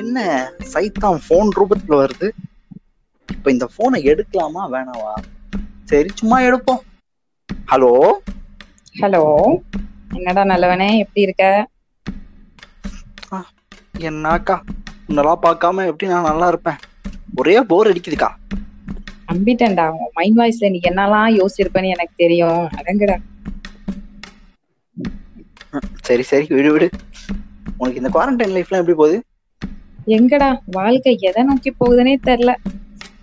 என்ன சைத்தான் ஃபோன் ரூபத்துல வருது? இப்ப இந்த போனை எடுக்கலாமா வேணாவா? சரி சும்மா எடுப்போம். ஹலோ ஹலோ என்னடா நல்லவனே எப்படி இருக்க? என்னக்கா உன்னெல்லாம் பார்க்காம எப்படி நான் நல்லா இருப்பேன்? ஒரே போர் அடிக்குதுக்கா. நம்பிட்டேன்டா உன் மைண்ட் வாய்ஸ்ல நீ என்னெல்லாம் யோசிச்சிருப்பேன்னு எனக்கு தெரியும். அடங்குடா. சரி சரி விடு விடு. உனக்கு இந்த குவாரண்டைன் லைஃப்லாம் எப்படி போகுது? எங்கடா வாழ்க்கை எதை நோக்கி போகுதுன்னே தெரியல.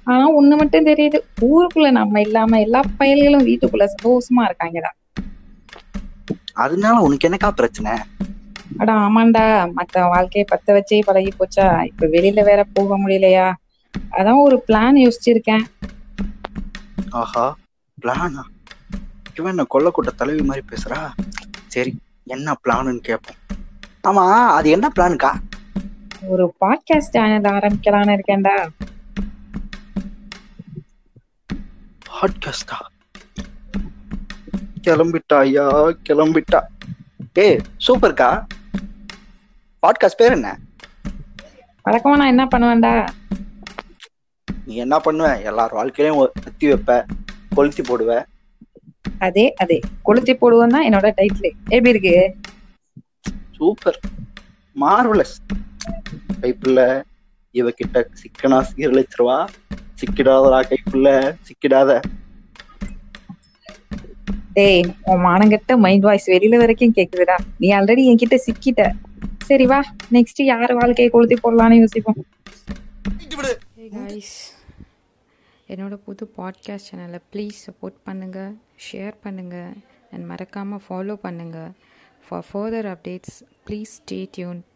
ஆனா ஒண்ணு மட்டும் தெரியுது. ஊருக்குள்ள நம்ம இல்லாம எல்லா பயல்களும் வீட்டுக்குள்ள சந்தோஷமா இருக்காங்கடா. அதனால உனக்கு என்னக்கா பிரச்சனை? அடா ஆமாண்டா. மத்த வாழ்க்கையை பத்த வச்சே பழகி போச்சா. இப்ப வெளியில வேற போக முடியலையா? அதான் ஒரு பிளான் யோசிச்சிருக்கேன். ஆஹா பிளானா இவன் என்ன கொல்லக்கூட்ட தலைவி மாதிரி பேசுறா? சரி என்ன பிளான்னு கேட்போம் ஆமா அது என்ன பிளானுக்கா ஒரு பாட்காஸ்ட் சேனல் ஆரம்பிக்கலாம்னு இருக்கேன்டா. பாட்காஸ்டா கிளம்பிட்டா ஐயா கிளம்பிட்டா. ஏய் சூப்பர்க்கா? பாட்காஸ்ட் பேர் என்ன? வழக்கமா நான் என்ன பண்ணுவேன்டா? நீ என்ன பண்ணுவ? எல்லார் வாழ்க்கையிலையும் கத்தி வைப்ப கொளுத்தி போடுவ. அதே அதே. கொளுத்தி போடுவோம் தான் என்னோட டைட்டில் எப்படி இருக்கு? சூப்பர். மார்வலஸ் கைப்புள்ள இவகிட்ட சிக்கனா சீரழிச்சிருவா? சிக்கிடாதடா கைப்புள்ள சிக்கிடாத. டேய் உன் மானங்கெட்ட மைண்ட் வாய்ஸ் வெளியில வரைக்கும் கேக்குதுடா. நீ ஆல்ரெடி என்கிட்ட சிக்கிட்ட. சரி வா நெக்ஸ்ட் யார் வாழ்க்கையை கொளுத்தி போடலாம்னு யோசிப்போம். என்னோட புது பாட்காஸ்ட் சேனலை ப்ளீஸ் சப்போர்ட் பண்ணுங்கள் ஷேர் பண்ணுங்கள் அண்ட் மறக்காமல் ஃபாலோ பண்ணுங்கள் for further updates please stay tune